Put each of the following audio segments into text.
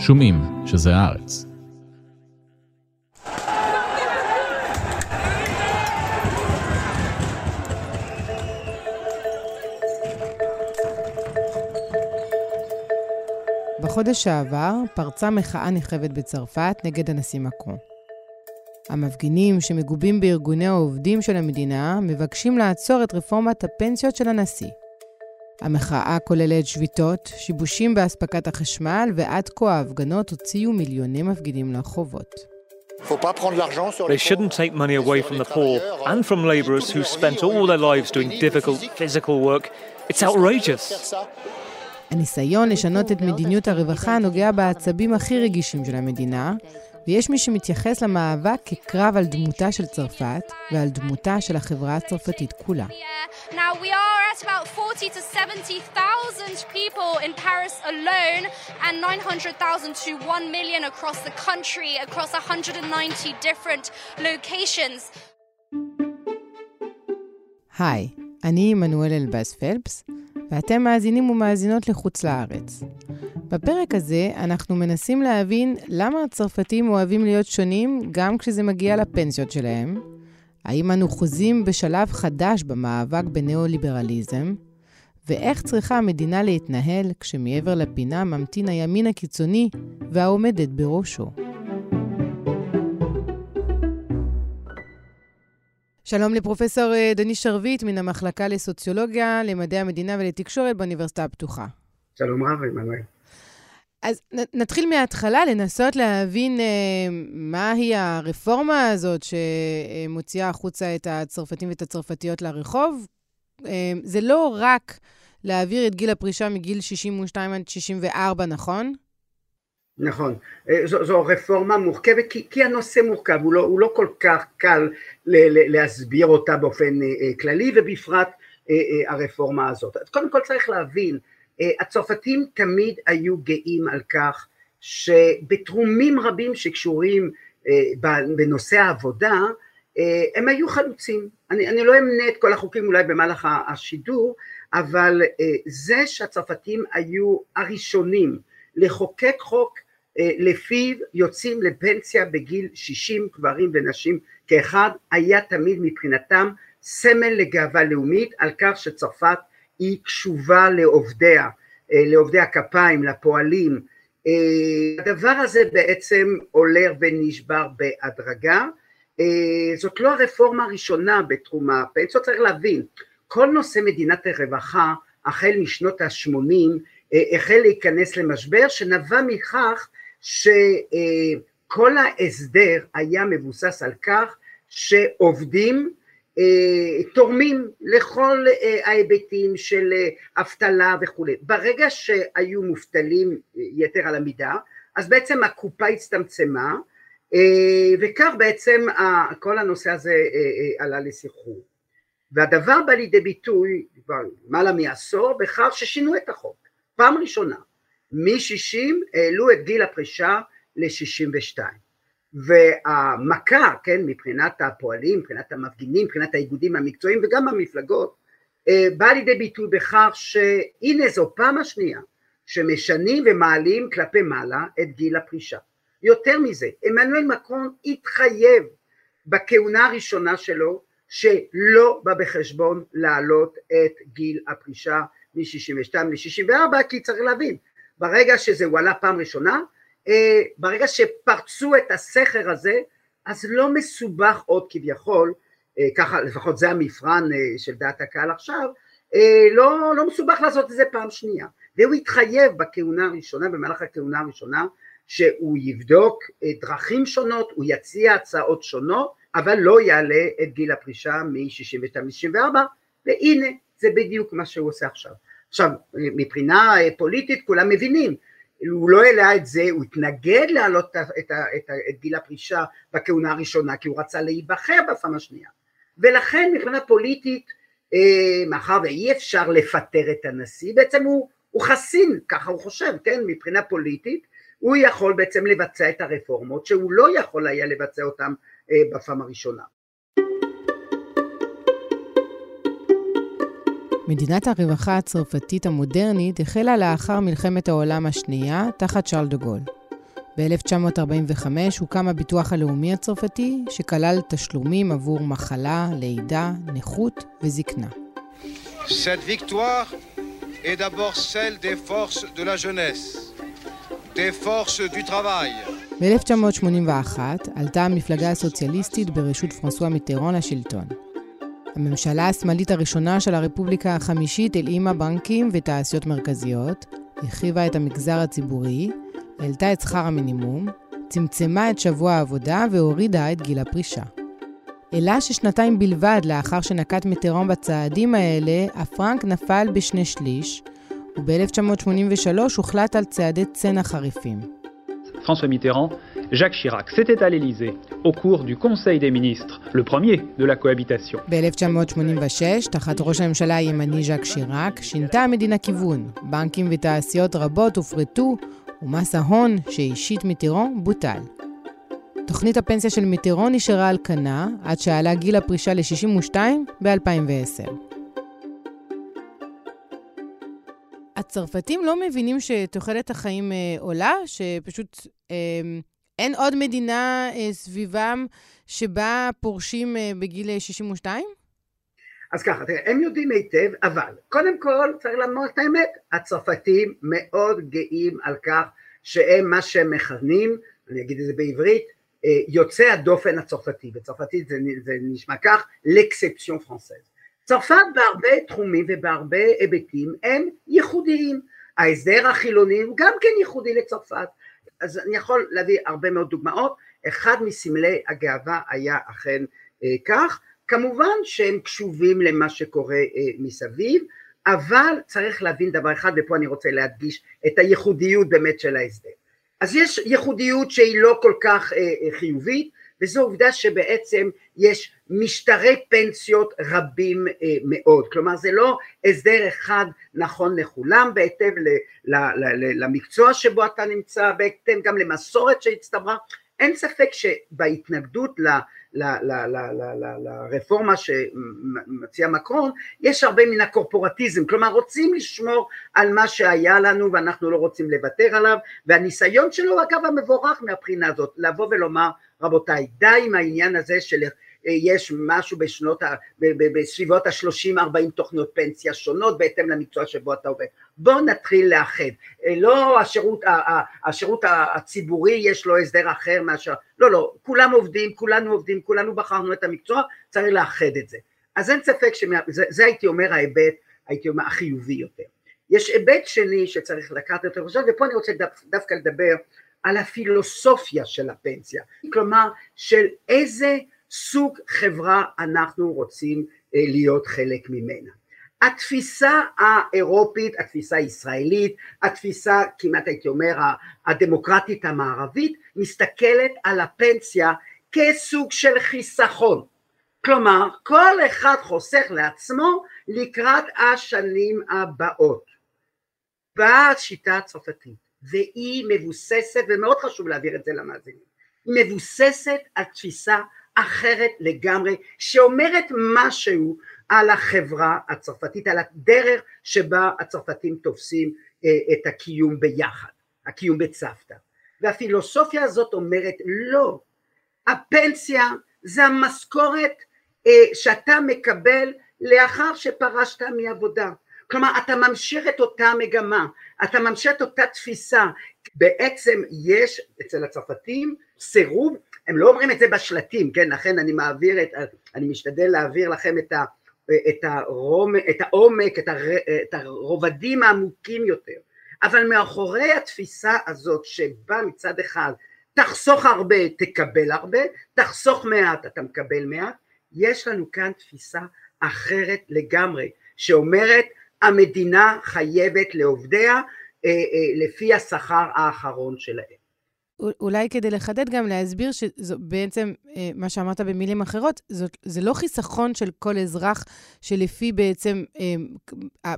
שומעים שזה הארץ. בחודש שעבר פרצה מחאה נרחבת בצרפת נגד הנשיא מקרון. המפגינים, שמגובים בארגוני העובדים של המדינה, מבקשים לעצור את רפורמת הפנסיות של הנשיא. המחאה כוללת שביתות, שיבושים באספקת החשמל, ועד כה ההפגנות הוציאו מיליוני מפגינים לרחובות. They shouldn't take money away from the poor and from labourers who spent all their lives doing difficult physical work. It's outrageous. הניסיון לשנות את מדיניות הרווחה נוגע בעצבים הכי רגישים של המדינה, ויש מי שמתייחס למאבק כקרב על דמותה של צרפת ועל דמותה של החברה הצרפתית כולה. Now we are about 40 to 70,000 people in Paris alone and 900,000 to 1 million across the country, across 190 different locations. היי, אני עמנואל אלבאס פלפס, ואתם מאזינים ומאזינות לחוץ לארץ. בפרק הזה אנחנו מנסים להבין למה הצרפתים אוהבים להיות שונים גם כשזה מגיע לפנסיות שלהם, האם אנו חוזים בשלב חדש במאבק בניאו-ליברליזם, ואיך צריכה המדינה להתנהל כשמעבר לפינה ממתין הימין הקיצוני והעומדת בראשו. שלום לפרופסור אה, דני שרביט מן המחלקה לסוציולוגיה, למדעי המדינה ולתקשורת באוניברסיטה הפתוחה. שלום רב, עמנואל. אז נתחיל מההתחלה, לנסות להבין אה, מהי הרפורמה הזאת שמוציאה החוצה את הצרפתים ואת הצרפתיות לרחוב. אה, זה לא רק להעביר את גיל הפרישה מגיל 62 עד 64, נכון? נכון. אה, זו, זו רפורמה מורכבת, כי, כי הנושא מורכב, הוא לא, הוא לא כל כך קל ל, ל, להסביר אותה באופן אה, כללי, ובפרט אה, אה, הרפורמה הזאת. קודם כל צריך להבין, אה, הצרפתים תמיד היו גאים על כך שבתרומים רבים שקשורים אה, בנושא העבודה, אה, הם היו חלוצים. אני, אני לא אמנה את כל החוקים אולי במהלך השידור, אבל זה שהצרפתים היו הראשונים לחוקק חוק לפיו יוצאים לפנסיה בגיל 60 גברים ונשים כאחד, היה תמיד מבחינתם סמל לגאווה לאומית על כך שצרפת היא קשובה לעובדיה, אה, לעובדי הכפיים, לפועלים. אה, הדבר הזה בעצם עולה ונשבר בהדרגה. אה, זאת לא הרפורמה הראשונה בתחום הפנסיות, צריך להבין, כל נושא מדינת הרווחה החל משנות ה-80 החל להיכנס למשבר שנבע מכך שכל ההסדר היה מבוסס על כך שעובדים תורמים לכל אה, ההיבטים של אה, אבטלה וכולי. ברגע שהיו מובטלים יתר על המידה, אז בעצם הקופה הצטמצמה, וכך בעצם כל הנושא הזה עלה לסחרור. והדבר בא לידי ביטוי כבר למעלה מעשור בכך ששינו את החוק, פעם ראשונה, מ-60 העלו את גיל הפרישה ל-62. והמכה, כן, מבחינת הפועלים, מבחינת המפגינים, מבחינת האיגודים המקצועיים וגם המפלגות, אה, באה לידי ביטוי בכך שהנה זו פעם השנייה שמשנים ומעלים כלפי מעלה את גיל הפרישה. יותר מזה, עמנואל מקרון התחייב בכהונה הראשונה שלו שלא בא בחשבון להעלות את גיל הפרישה מ-62 ל-64 כי צריך להבין, ברגע שזה הועלה פעם ראשונה אה, ברגע שפרצו את הסכר הזה, אז לא מסובך עוד כביכול, אה, ככה לפחות זה המבחן אה, של דעת הקהל עכשיו, לא, לא מסובך לעשות את זה פעם שנייה. והוא התחייב בכהונה הראשונה, במהלך הכהונה הראשונה, שהוא יבדוק דרכים שונות, הוא יציע הצעות שונות, אבל לא יעלה את גיל הפרישה מ-62 ל-64, והנה, זה בדיוק מה שהוא עושה עכשיו. עכשיו, מבחינה פוליטית כולם מבינים הוא לא העלה את זה, הוא התנגד להעלות את, את, את, את גיל הפרישה בכהונה הראשונה כי הוא רצה להיבחר בפעם השנייה. ולכן מבחינה פוליטית אה, מאחר ואי אפשר לפטר את הנשיא בעצם הוא, הוא חסין ככה הוא חושב כן? מבחינה פוליטית הוא יכול בעצם לבצע את הרפורמות שהוא לא יכול היה לבצע אותן אה, בפעם הראשונה מדינת הרווחה הצרפתית המודרנית החלה לאחר מלחמת העולם השנייה תחת שארל דה גול. ב-1945 הוקם הביטוח הלאומי הצרפתי, שכלל תשלומים עבור מחלה, לידה, נכות וזקנה. Cette victoire est d'abord celle des forces de la jeunesse, des forces du travail. ב-1981 עלתה המפלגה הסוציאליסטית בראשות פרנסואה מיטרון לשלטון. הממשלה השמאלית הראשונה של הרפובליקה החמישית הלאימה בנקים ותעשיות מרכזיות, הרחיבה את המגזר הציבורי, העלתה את שכר המינימום, צמצמה את שבוע העבודה והורידה את גיל הפרישה. אלא ששנתיים בלבד לאחר שנקט מטרון בצעדים האלה, הפרנק נפל בשני שליש, וב-1983 הוחלט על צעדי צנע חריפים. François Mitterrand, Jacques Chirac. C'était à l'Élysée, au cours du Conseil des ministres, le premier de la cohabitation. ב-1986, תחת ראש הממשלה הימני ז'אק שיראק, שינתה המדינה כיוון. בנקים ותעשיות רבות הופרטו, ומס ההון שהשית מיטרון בוטל. תוכנית הפנסיה של מיטרון נשארה על כנה, עד שעלה גיל הפרישה ל-62 ב-2010. הצרפתים לא מבינים שתוחלת החיים אה, עולה, שפשוט אה, אין עוד מדינה אה, סביבם שבה פורשים אה, בגיל 62? אז ככה, תראה, הם יודעים היטב, אבל קודם כל צריך לומר את האמת, הצרפתים מאוד גאים על כך שהם מה שהם מכנים, אני אגיד את זה בעברית, אה, יוצא הדופן הצרפתי, בצרפתית זה, זה נשמע כך, l'exception française. צרפת בהרבה תחומים ובהרבה היבטים הם ייחודיים. ההסדר החילוני הוא גם כן ייחודי לצרפת. אז אני יכול להביא הרבה מאוד דוגמאות, אחד מסמלי הגאווה היה אכן אה, כך, כמובן שהם קשובים למה שקורה אה, מסביב, אבל צריך להבין דבר אחד, ופה אני רוצה להדגיש את הייחודיות באמת של ההסדר. אז יש ייחודיות שהיא לא כל כך אה, חיובית, וזו עובדה שבעצם יש משטרי פנסיות רבים אה, מאוד, כלומר זה לא הסדר אחד נכון לכולם, בהתאם למקצוע שבו אתה נמצא, בהתאם גם למסורת שהצטברה, אין ספק שבהתנגדות לרפורמה שמציע מקרון, יש הרבה מן הקורפורטיזם, כלומר רוצים לשמור על מה שהיה לנו ואנחנו לא רוצים לוותר עליו, והניסיון שלו אגב המבורך מהבחינה הזאת, לבוא ולומר רבותיי די עם העניין הזה של אה, יש משהו בשנות, בסביבות ה-30-40 תוכניות פנסיה שונות בהתאם למקצוע שבו אתה עובד. בוא נתחיל לאחד. אה, לא השירות, השירות הציבורי יש לו הסדר אחר מאשר, לא לא, כולם עובדים, כולנו עובדים, כולנו בחרנו את המקצוע, צריך לאחד את זה. אז אין ספק שזה הייתי אומר ההיבט, הייתי אומר החיובי יותר. יש היבט שני שצריך לקחת חשוב, ופה אני רוצה דו, דווקא לדבר על הפילוסופיה של הפנסיה, כלומר של איזה סוג חברה אנחנו רוצים אה, להיות חלק ממנה. התפיסה האירופית, התפיסה הישראלית, התפיסה כמעט הייתי אומר הדמוקרטית המערבית, מסתכלת על הפנסיה כסוג של חיסכון. כלומר, כל אחד חוסך לעצמו לקראת השנים הבאות. באה השיטה הצרפתית, והיא מבוססת, ומאוד חשוב להעביר את זה למאזינים, היא מבוססת על תפיסה אחרת לגמרי, שאומרת משהו על החברה הצרפתית, על הדרך שבה הצרפתים תופסים אה, את הקיום ביחד, הקיום בצוותא. והפילוסופיה הזאת אומרת לא, הפנסיה זה המשכורת אה, שאתה מקבל לאחר שפרשת מעבודה. כלומר אתה ממשיך את אותה מגמה, אתה ממשיך את אותה תפיסה, בעצם יש אצל הצרפתים סירוב הם לא אומרים את זה בשלטים, כן, לכן אני מעביר את, אני משתדל להעביר לכם את, ה, את, הרום, את העומק, את, הר, את הרובדים העמוקים יותר, אבל מאחורי התפיסה הזאת שבה מצד אחד תחסוך הרבה, תקבל הרבה, תחסוך מעט, אתה מקבל מעט, יש לנו כאן תפיסה אחרת לגמרי, שאומרת המדינה חייבת לעובדיה אה, אה, לפי השכר האחרון שלהם. אולי כדי לחדד גם, להסביר שבעצם, אה, מה שאמרת במילים אחרות, זאת, זה לא חיסכון של כל אזרח שלפי בעצם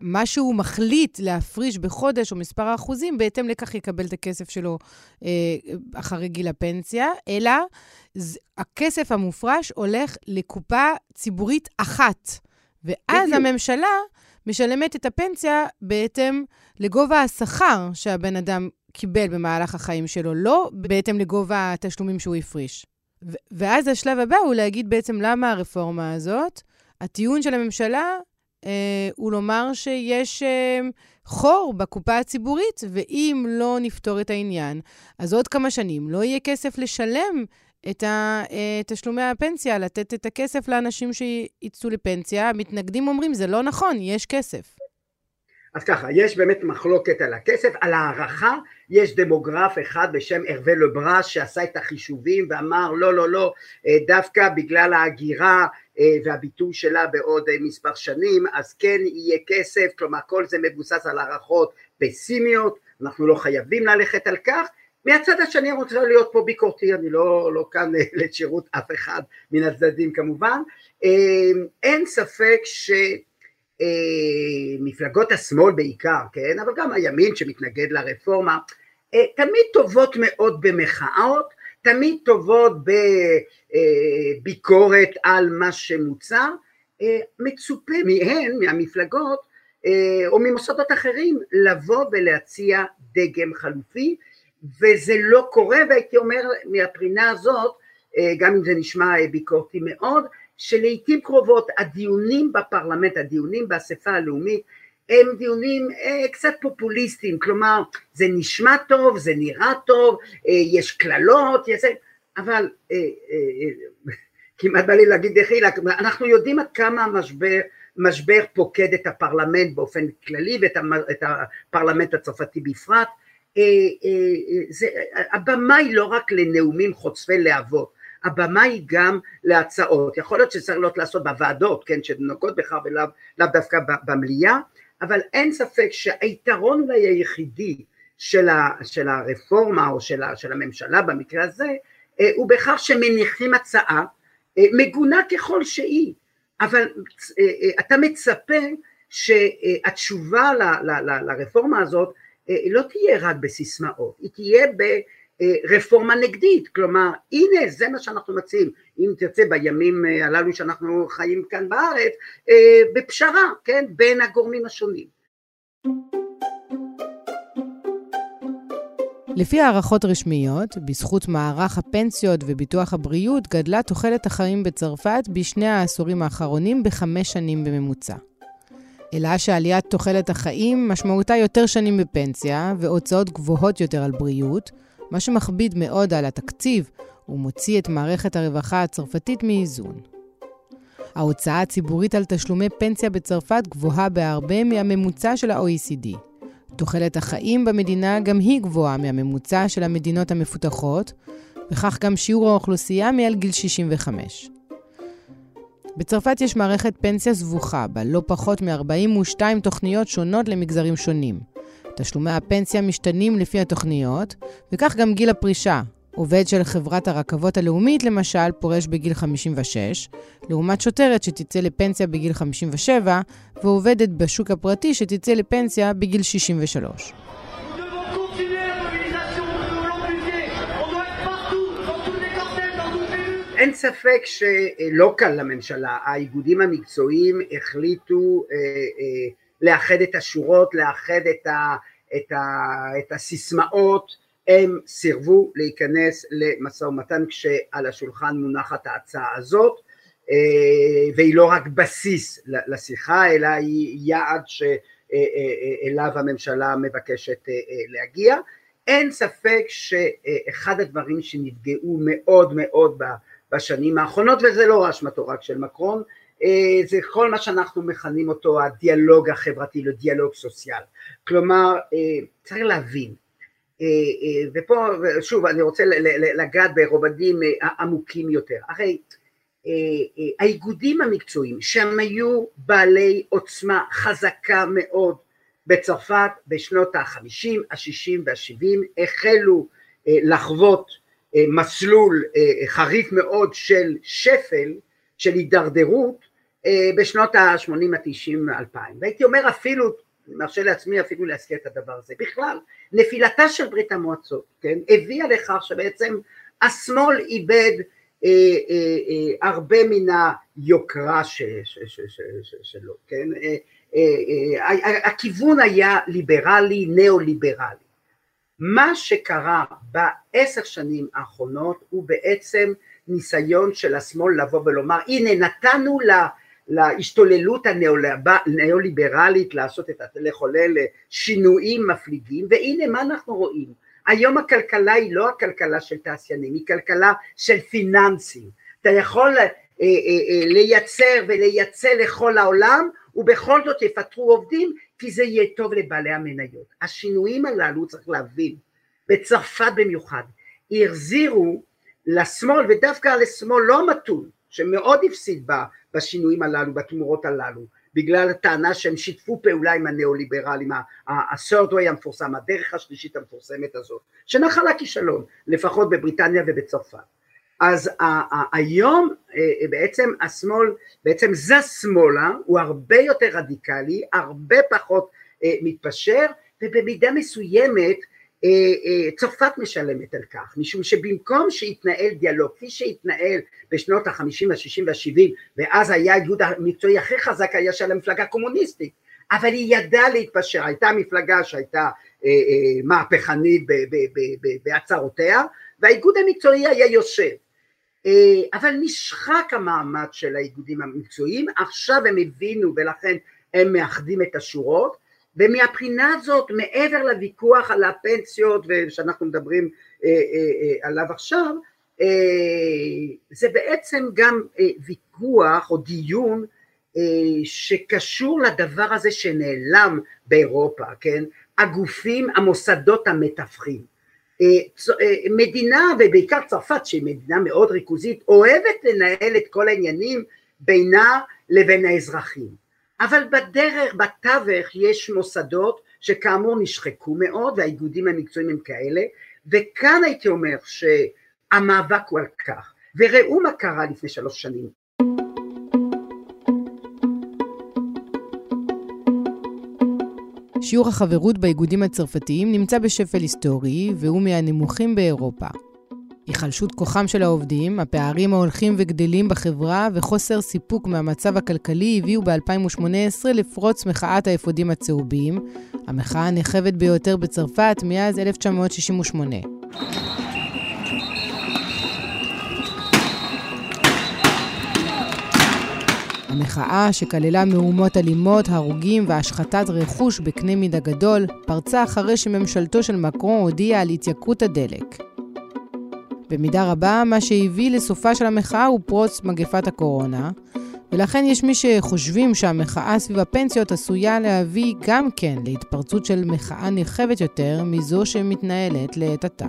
מה שהוא מחליט להפריש בחודש או מספר האחוזים, בהתאם לכך יקבל את הכסף שלו אחרי גיל הפנסיה, אלא הכסף המופרש הולך לקופה ציבורית אחת. ואז בדיוק. הממשלה משלמת את הפנסיה בהתאם לגובה השכר שהבן אדם קיבל במהלך החיים שלו, לא בהתאם לגובה התשלומים שהוא הפריש. ואז השלב הבא הוא להגיד בעצם למה הרפורמה הזאת, הטיעון של הממשלה אה, הוא לומר שיש אה, חור בקופה הציבורית, ואם לא נפתור את העניין, אז עוד כמה שנים לא יהיה כסף לשלם את אה, תשלומי הפנסיה, לתת את הכסף לאנשים שיצאו לפנסיה. המתנגדים אומרים, זה לא נכון, יש כסף. אז ככה, יש באמת מחלוקת על הכסף, על הערכה, יש דמוגרף אחד בשם הרווה לברס שעשה את החישובים ואמר לא לא לא, אה, דווקא בגלל ההגירה אה, והביטוי שלה בעוד מספר שנים, אז כן יהיה כסף, כלומר כל זה מבוסס על הערכות פסימיות, אנחנו לא חייבים ללכת על כך, מהצד השני אני רוצה להיות פה ביקורתי, אני לא, לא כאן לשירות אף אחד מן הצדדים כמובן, אין ספק ש... מפלגות השמאל בעיקר, כן, אבל גם הימין שמתנגד לרפורמה, תמיד טובות מאוד במחאות, תמיד טובות בביקורת על מה שמוצע, מצופה מהן, מהמפלגות, או ממוסדות אחרים, לבוא ולהציע דגם חלופי, וזה לא קורה, והייתי אומר מהבחינה הזאת, גם אם זה נשמע ביקורתי מאוד, שלעיתים קרובות הדיונים בפרלמנט, הדיונים באספה הלאומית, הם דיונים אה, קצת פופוליסטיים, כלומר זה נשמע טוב, זה נראה טוב, אה, יש קללות, יש... אבל אה, אה, אה, כמעט בא לי להגיד דחילה, אנחנו יודעים עד כמה המשבר משבר פוקד את הפרלמנט באופן כללי ואת הפרלמנט הצרפתי בפרט, אה, אה, זה, הבמה היא לא רק לנאומים חוצבי להבות, הבמה היא גם להצעות, יכול להיות שצריך להיות לעשות בוועדות, כן, שנוגעות בכך ולאו דווקא במליאה, אבל אין ספק שהיתרון אולי היחידי של, ה, של הרפורמה או של, ה, של הממשלה במקרה הזה, אה, הוא בכך שמניחים הצעה אה, מגונה ככל שהיא, אבל אה, אתה מצפה שהתשובה לרפורמה הזאת לא תהיה רק בסיסמאות, היא תהיה ב... רפורמה נגדית, כלומר הנה זה מה שאנחנו מציעים, אם תרצה בימים אה, הללו שאנחנו חיים כאן בארץ, אה, בפשרה, כן, בין הגורמים השונים. לפי הערכות רשמיות, בזכות מערך הפנסיות וביטוח הבריאות, גדלה תוחלת החיים בצרפת בשני העשורים האחרונים בחמש שנים בממוצע. אלא שעליית תוחלת החיים משמעותה יותר שנים בפנסיה והוצאות גבוהות יותר על בריאות, מה שמכביד מאוד על התקציב ומוציא את מערכת הרווחה הצרפתית מאיזון. ההוצאה הציבורית על תשלומי פנסיה בצרפת גבוהה בהרבה מהממוצע של ה-OECD. תוחלת החיים במדינה גם היא גבוהה מהממוצע של המדינות המפותחות, וכך גם שיעור האוכלוסייה מעל גיל 65. בצרפת יש מערכת פנסיה סבוכה, בה לא פחות מ-42 תוכניות שונות למגזרים שונים. תשלומי הפנסיה משתנים לפי התוכניות, וכך גם גיל הפרישה. עובד של חברת הרכבות הלאומית, למשל, פורש בגיל 56, לעומת שוטרת שתצא לפנסיה בגיל 57, ועובדת בשוק הפרטי שתצא לפנסיה בגיל 63. אין ספק שלא קל לממשלה, האיגודים המקצועיים החליטו אה, אה, לאחד את השורות, לאחד את, ה, את, ה, את הסיסמאות, הם סירבו להיכנס למשא ומתן כשעל השולחן מונחת ההצעה הזאת, אה, והיא לא רק בסיס לשיחה, אלא היא יעד שאליו הממשלה מבקשת להגיע. אין ספק שאחד הדברים שנפגעו מאוד מאוד בשנים האחרונות, וזה לא אשמתו רק של מקרון, אה, זה כל מה שאנחנו מכנים אותו הדיאלוג החברתי, לדיאלוג סוציאל. כלומר, אה, צריך להבין, אה, ופה שוב אני רוצה לגעת ברובדים עמוקים יותר, הרי האיגודים המקצועיים שהם היו בעלי עוצמה חזקה מאוד בצרפת בשנות החמישים, השישים והשבעים החלו לחוות מסלול חריף מאוד של שפל, של הידרדרות אה, בשנות ה-80, ה-90, 2000. והייתי אומר אפילו, מרשה לעצמי אפילו להזכיר את הדבר הזה. בכלל, נפילתה של ברית המועצות, כן, הביאה לכך שבעצם השמאל איבד אה, אה, אה, הרבה מן היוקרה ש, ש, ש, ש, ש, שלו, כן, אה, הכיוון היה ליברלי, ניאו-ליברלי. מה שקרה בעשר שנים האחרונות הוא בעצם ניסיון של השמאל לבוא ולומר הנה נתנו לה להשתוללות הניאו-ליברלית לעשות את, לחולל שינויים מפליגים והנה מה אנחנו רואים? היום הכלכלה היא לא הכלכלה של תעשיינים היא כלכלה של פיננסים. אתה יכול אה, אה, אה, לייצר ולייצא לכל העולם ובכל זאת יפטרו עובדים כי זה יהיה טוב לבעלי המניות השינויים הללו צריך להבין בצרפת במיוחד החזירו לשמאל ודווקא לשמאל לא מתון שמאוד הפסיד בשינויים הללו, בתמורות הללו, בגלל הטענה שהם שיתפו פעולה עם הניאו-ליברלים, הסורדווי המפורסם, הדרך השלישית המפורסמת הזאת, שנחלה כישלון, לפחות בבריטניה ובצרפת. אז היום אה, בעצם השמאל, בעצם זז שמאלה, הוא הרבה יותר רדיקלי, הרבה פחות אה, מתפשר, ובמידה מסוימת אה, אה, צרפת משלמת על כך, משום שבמקום שיתנהל דיאלוג כפי שהתנהל בשנות החמישים והשישים והשבעים ואז היה האיגוד המקצועי הכי חזק היה של המפלגה הקומוניסטית אבל היא ידעה להתפשר, הייתה מפלגה שהייתה אה, מהפכנית בהצהרותיה והאיגוד המקצועי היה יושב אבל נשחק המעמד של האיגודים המקצועיים עכשיו הם הבינו ולכן הם מאחדים את השורות ומהבחינה הזאת מעבר לוויכוח על הפנסיות שאנחנו מדברים אה, אה, אה, עליו עכשיו זה בעצם גם ויכוח או דיון שקשור לדבר הזה שנעלם באירופה, כן? הגופים, המוסדות המתווכים. מדינה ובעיקר צרפת שהיא מדינה מאוד ריכוזית אוהבת לנהל את כל העניינים בינה לבין האזרחים. אבל בדרך, בתווך יש מוסדות שכאמור נשחקו מאוד והאיגודים המקצועיים הם כאלה וכאן הייתי אומר שהמאבק הוא על כך. וראו מה קרה לפני שלוש שנים שיעור החברות באיגודים הצרפתיים נמצא בשפל היסטורי והוא מהנמוכים באירופה. היחלשות כוחם של העובדים, הפערים ההולכים וגדלים בחברה וחוסר סיפוק מהמצב הכלכלי הביאו ב-2018 לפרוץ מחאת האפודים הצהובים, המחאה הנרחבת ביותר בצרפת מאז 1968. המחאה, שכללה מהומות אלימות, הרוגים והשחתת רכוש בקנה מידה גדול, פרצה אחרי שממשלתו של מקרון הודיעה על התייקרות הדלק. במידה רבה, מה שהביא לסופה של המחאה הוא פרוץ מגפת הקורונה, ולכן יש מי שחושבים שהמחאה סביב הפנסיות עשויה להביא גם כן להתפרצות של מחאה נרחבת יותר מזו שמתנהלת לעת עתה.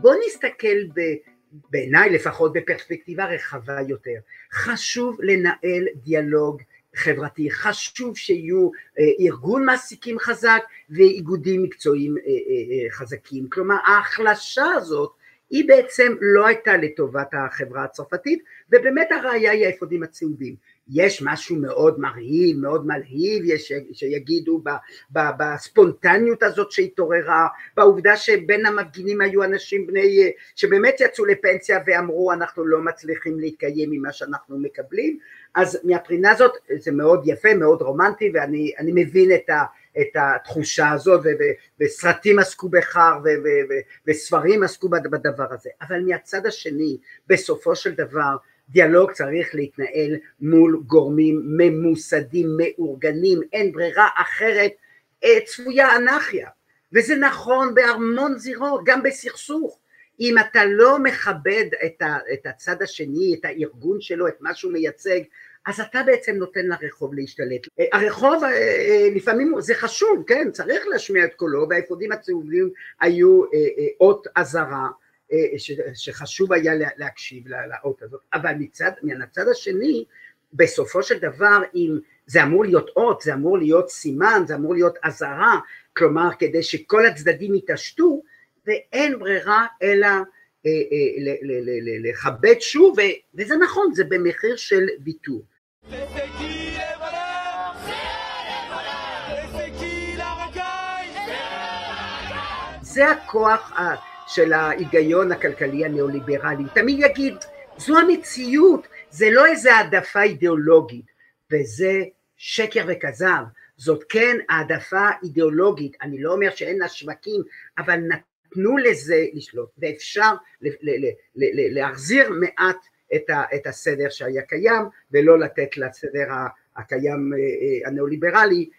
בואו נסתכל ב... בעיניי לפחות בפרספקטיבה רחבה יותר. חשוב לנהל דיאלוג חברתי, חשוב שיהיו אה, ארגון מעסיקים חזק ואיגודים מקצועיים אה, אה, חזקים, כלומר ההחלשה הזאת היא בעצם לא הייתה לטובת החברה הצרפתית ובאמת הראייה היא האפודים הצהובים יש משהו מאוד מרהיב, מאוד מלהיב, יש שיגידו בספונטניות הזאת שהתעוררה, בעובדה שבין המפגינים היו אנשים בני, שבאמת יצאו לפנסיה ואמרו אנחנו לא מצליחים להתקיים ממה שאנחנו מקבלים, אז מהבחינה הזאת זה מאוד יפה, מאוד רומנטי ואני מבין את ה... את התחושה הזאת וסרטים עסקו בכך וספרים עסקו בדבר הזה. אבל מהצד השני בסופו של דבר דיאלוג צריך להתנהל מול גורמים ממוסדים, מאורגנים, אין ברירה אחרת, אה, צפויה אנרכיה. וזה נכון בהמון זירות, גם בסכסוך. אם אתה לא מכבד את, ה, את הצד השני, את הארגון שלו, את מה שהוא מייצג, אז אתה בעצם נותן לרחוב להשתלט. אה, הרחוב אה, לפעמים זה חשוב, כן, צריך להשמיע את קולו, והאפודים הצהובים היו אות אזהרה. אה, שחשוב היה להקשיב לאות הזאת, אבל מצד, מהצד השני בסופו של דבר אם זה אמור להיות אות, זה אמור להיות סימן, זה אמור להיות אזהרה, כלומר כדי שכל הצדדים יתעשתו ואין ברירה אלא אה, אה, לכבד שוב, וזה נכון, זה במחיר של ויתור. זה הכוח של ההיגיון הכלכלי הניאו-ליברלי, תמיד יגיד זו המציאות, זה לא איזה העדפה אידיאולוגית, וזה שקר וכזב, זאת כן העדפה אידיאולוגית, אני לא אומר שאין לה שווקים, אבל נתנו לזה לשלוט, ואפשר להחזיר מעט את הסדר שהיה קיים, ולא לתת לסדר הקיים אה, אה, הניאו-ליברלי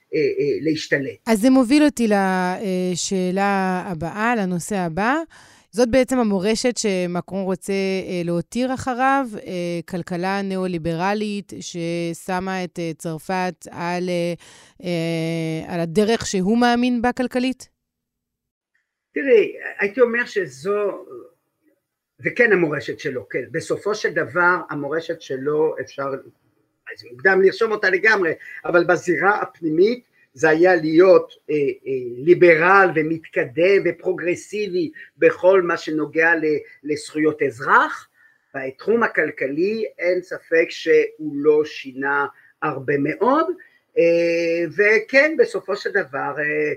להשתלט. אז זה מוביל אותי לשאלה הבאה, לנושא הבא. זאת בעצם המורשת שמקרון רוצה להותיר אחריו, כלכלה ניאו-ליברלית ששמה את צרפת על, על הדרך שהוא מאמין בה כלכלית? תראי, הייתי אומר שזו, זה כן המורשת שלו, כן. בסופו של דבר, המורשת שלו, אפשר זה מוקדם לרשום אותה לגמרי, אבל בזירה הפנימית זה היה להיות אה, אה, ליברל ומתקדם ופרוגרסיבי בכל מה שנוגע לזכויות אזרח, בתחום הכלכלי אין ספק שהוא לא שינה הרבה מאוד, אה, וכן בסופו של דבר, אה,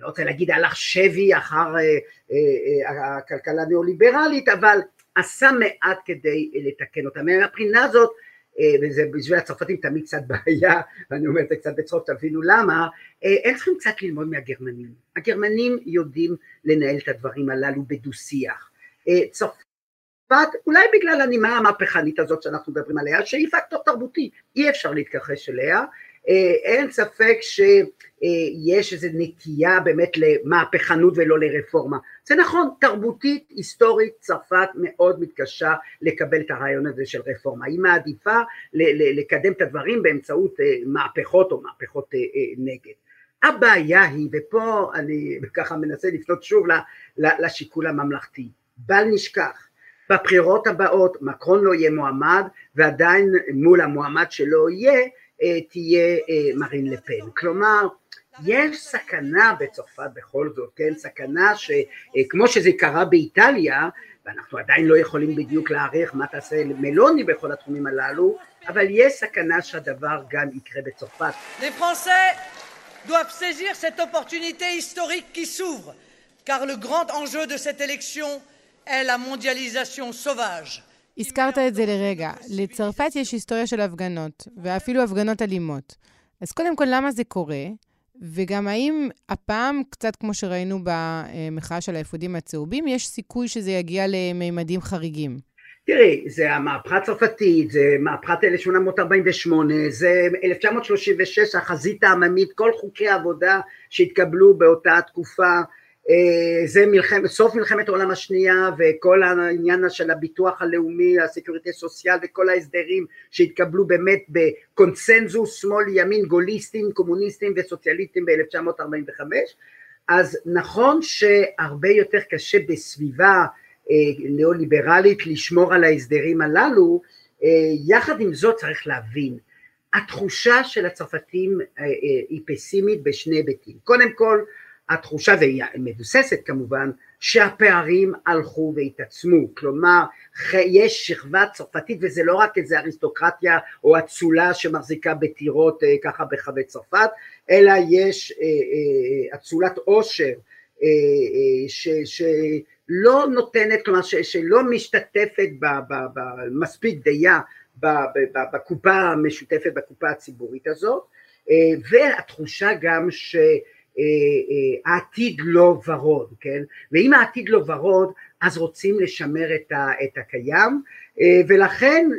לא רוצה להגיד הלך שבי אחר אה, אה, הכלכלה הניאו-ליברלית, אבל עשה מעט כדי לתקן אותה. מהבחינה הזאת אה, וזה בשביל הצרפתים תמיד קצת בעיה, ואני אומר את זה קצת בצחוק, תבינו למה, אה, הם צריכים קצת ללמוד מהגרמנים. הגרמנים יודעים לנהל את הדברים הללו בדו-שיח. אה, צרפת, אולי בגלל הנימה המהפכנית הזאת שאנחנו מדברים עליה, שהיא פקטור תרבותי, אי אפשר להתכחש אליה, אין ספק שיש איזו נטייה באמת למהפכנות ולא לרפורמה. זה נכון, תרבותית, היסטורית, צרפת מאוד מתקשה לקבל את הרעיון הזה של רפורמה. היא מעדיפה לקדם את הדברים באמצעות אה, מהפכות או מהפכות אה, אה, נגד. הבעיה היא, ופה אני ככה מנסה לפנות שוב לשיקול הממלכתי, בל נשכח, בבחירות הבאות מקרון לא יהיה מועמד ועדיין מול המועמד שלא יהיה תהיה מרין לפן. כלומר, יש סכנה בצרפת בכל זאת, כן, סכנה שכמו שזה קרה באיטליה, ואנחנו עדיין לא יכולים בדיוק להעריך מה תעשה מלוני בכל התחומים הללו, אבל יש סכנה שהדבר גם יקרה בצרפת. Les Français doivent saisir cette opportunité historique qui s'ouvre, car le grand enjeu de cette élection est la mondialisation sauvage. הזכרת את זה לרגע. לצרפת יש היסטוריה של הפגנות, ואפילו הפגנות אלימות. אז קודם כל, למה זה קורה? וגם האם הפעם, קצת כמו שראינו במחאה של האפודים הצהובים, יש סיכוי שזה יגיע למימדים חריגים? תראי, זה המהפכה הצרפתית, זה מהפכת 1848, זה 1936, החזית העממית, כל חוקי העבודה שהתקבלו באותה תקופה, זה מלחמת, סוף מלחמת העולם השנייה וכל העניין של הביטוח הלאומי, הסקיוריטי סוציאל וכל ההסדרים שהתקבלו באמת בקונצנזוס שמאל ימין גוליסטים קומוניסטים וסוציאליסטים ב-1945. אז נכון שהרבה יותר קשה בסביבה אה, ניאו-ליברלית לשמור על ההסדרים הללו אה, יחד עם זאת צריך להבין התחושה של הצרפתים היא פסימית בשני היבטים. קודם כל התחושה, והיא מבוססת כמובן, שהפערים הלכו והתעצמו, כלומר יש שכבה צרפתית וזה לא רק איזה אריסטוקרטיה או אצולה שמחזיקה בטירות אה, ככה בחבי צרפת, אלא יש אה, אה, אצולת עושר שלא נותנת, כלומר שלא משתתפת במספיק דייה בקופה המשותפת, בקופה הציבורית הזאת, והתחושה גם ש... אה, אה, העתיד לא ורוד, כן? ואם העתיד לא ורוד אז רוצים לשמר את, ה, את הקיים אה, ולכן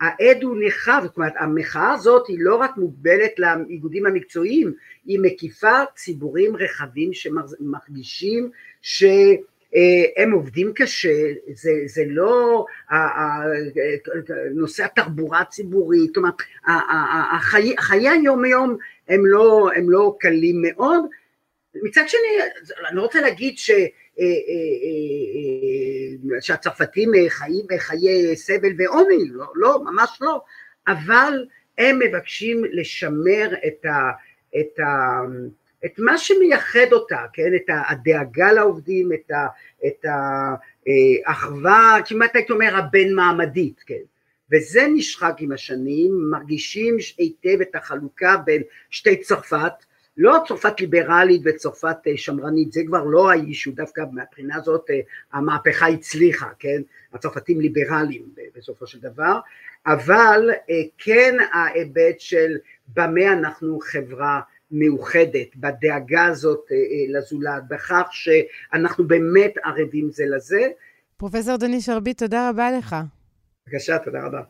העד הוא נרחב, זאת אומרת המחאה הזאת היא לא רק מוגבלת לאיגודים המקצועיים, היא מקיפה ציבורים רחבים שמרגישים ש... הם עובדים קשה, זה, זה לא נושא התחבורה הציבורית, החיי, חיי היום יום הם לא, הם לא קלים מאוד. מצד שני, אני רוצה להגיד ש, אה, אה, אה, שהצרפתים חיים חיי סבל ועוני, לא, לא, ממש לא, אבל הם מבקשים לשמר את, ה, את, ה, את מה שמייחד אותה, כן, את הדאגה לעובדים, את, ה, את האחווה, כמעט הייתי אומר הבין מעמדית, כן. וזה נשחק עם השנים, מרגישים היטב את החלוקה בין שתי צרפת, לא צרפת ליברלית וצרפת שמרנית, זה כבר לא האישו, דווקא מהבחינה הזאת המהפכה הצליחה, כן? הצרפתים ליברליים בסופו של דבר, אבל כן ההיבט של במה אנחנו חברה מאוחדת, בדאגה הזאת לזולת, בכך שאנחנו באמת ערבים זה לזה. פרופסור דני שרביט, תודה רבה לך. בבקשה, תודה רבה.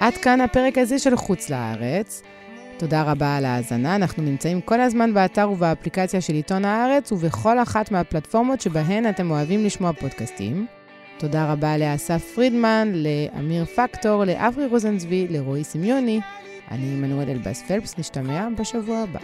עד כאן הפרק הזה של חוץ לארץ. תודה רבה על ההאזנה. אנחנו נמצאים כל הזמן באתר ובאפליקציה של עיתון הארץ ובכל אחת מהפלטפורמות שבהן אתם אוהבים לשמוע פודקאסטים. תודה רבה לאסף פרידמן, לאמיר פקטור, לאברי רוזנצבי, לרועי סמיוני. אני עמנואל אלבאס פלפס, נשתמע בשבוע הבא.